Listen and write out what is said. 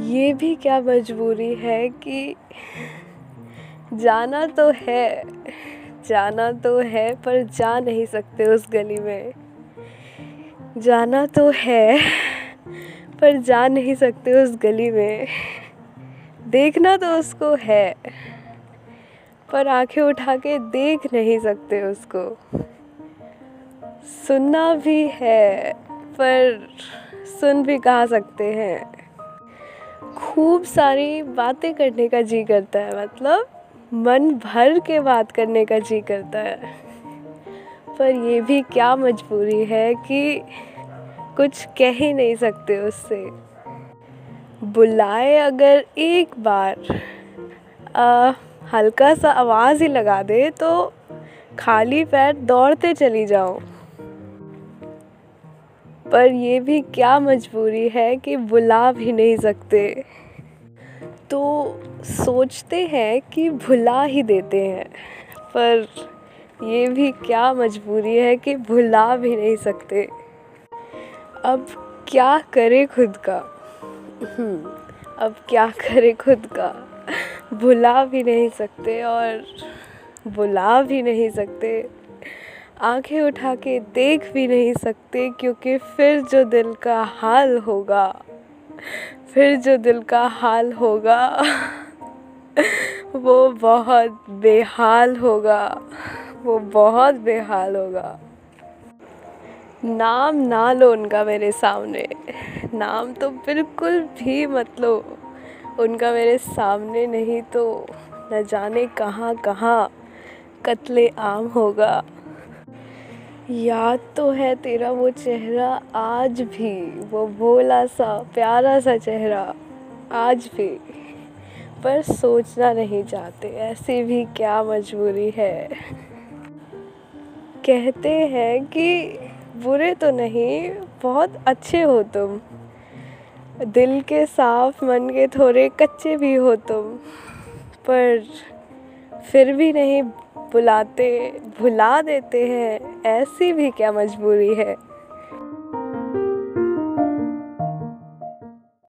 ये भी क्या मजबूरी है कि जाना तो है, जाना तो है, पर जा नहीं सकते उस गली में। जाना तो है, पर जा नहीं सकते उस गली में। देखना तो उसको है, पर आँखें उठा के देख नहीं सकते उसको। सुनना भी है, पर सुन भी कहा सकते हैं? खूब सारी बातें करने का जी करता है मतलब मन भर के बात करने का जी करता है। पर ये भी क्या मजबूरी है कि कुछ कह ही नहीं सकते उससे। बुलाए अगर एक बार हल्का सा आवाज़ ही लगा दे तो खाली पैर दौड़ते चली जाऊँ। पर ये भी क्या मजबूरी है कि बुला भी नहीं सकते। तो सोचते हैं कि भुला ही देते हैं पर ये भी क्या मजबूरी है कि भुला भी नहीं सकते। अब क्या करे खुद का? हम्म, अब क्या करे खुद का? भुला भी नहीं सकते और बुला भी नहीं सकते। आँखें उठा के देख भी नहीं सकते क्योंकि फिर जो दिल का हाल होगा, फिर जो दिल का हाल होगा, वो बहुत बेहाल होगा, वो बहुत बेहाल होगा। नाम ना लो उनका मेरे सामने, नाम तो बिल्कुल भी मत लो, उनका मेरे सामने नहीं तो न जाने कहाँ कहाँ कत्ले आम होगा। याद तो है तेरा वो चेहरा, आज भी। वो भोला सा, प्यारा सा चेहरा, आज भी। पर सोचना नहीं चाहते, ऐसी भी क्या मजबूरी है? कहते हैं कि बुरे तो नहीं, बहुत अच्छे हो तुम। दिल के साफ़, मन के थोड़े कच्चे भी हो तुम। पर फिर भी नहीं बुलाते, भुला देते हैं। ऐसी भी क्या मजबूरी है।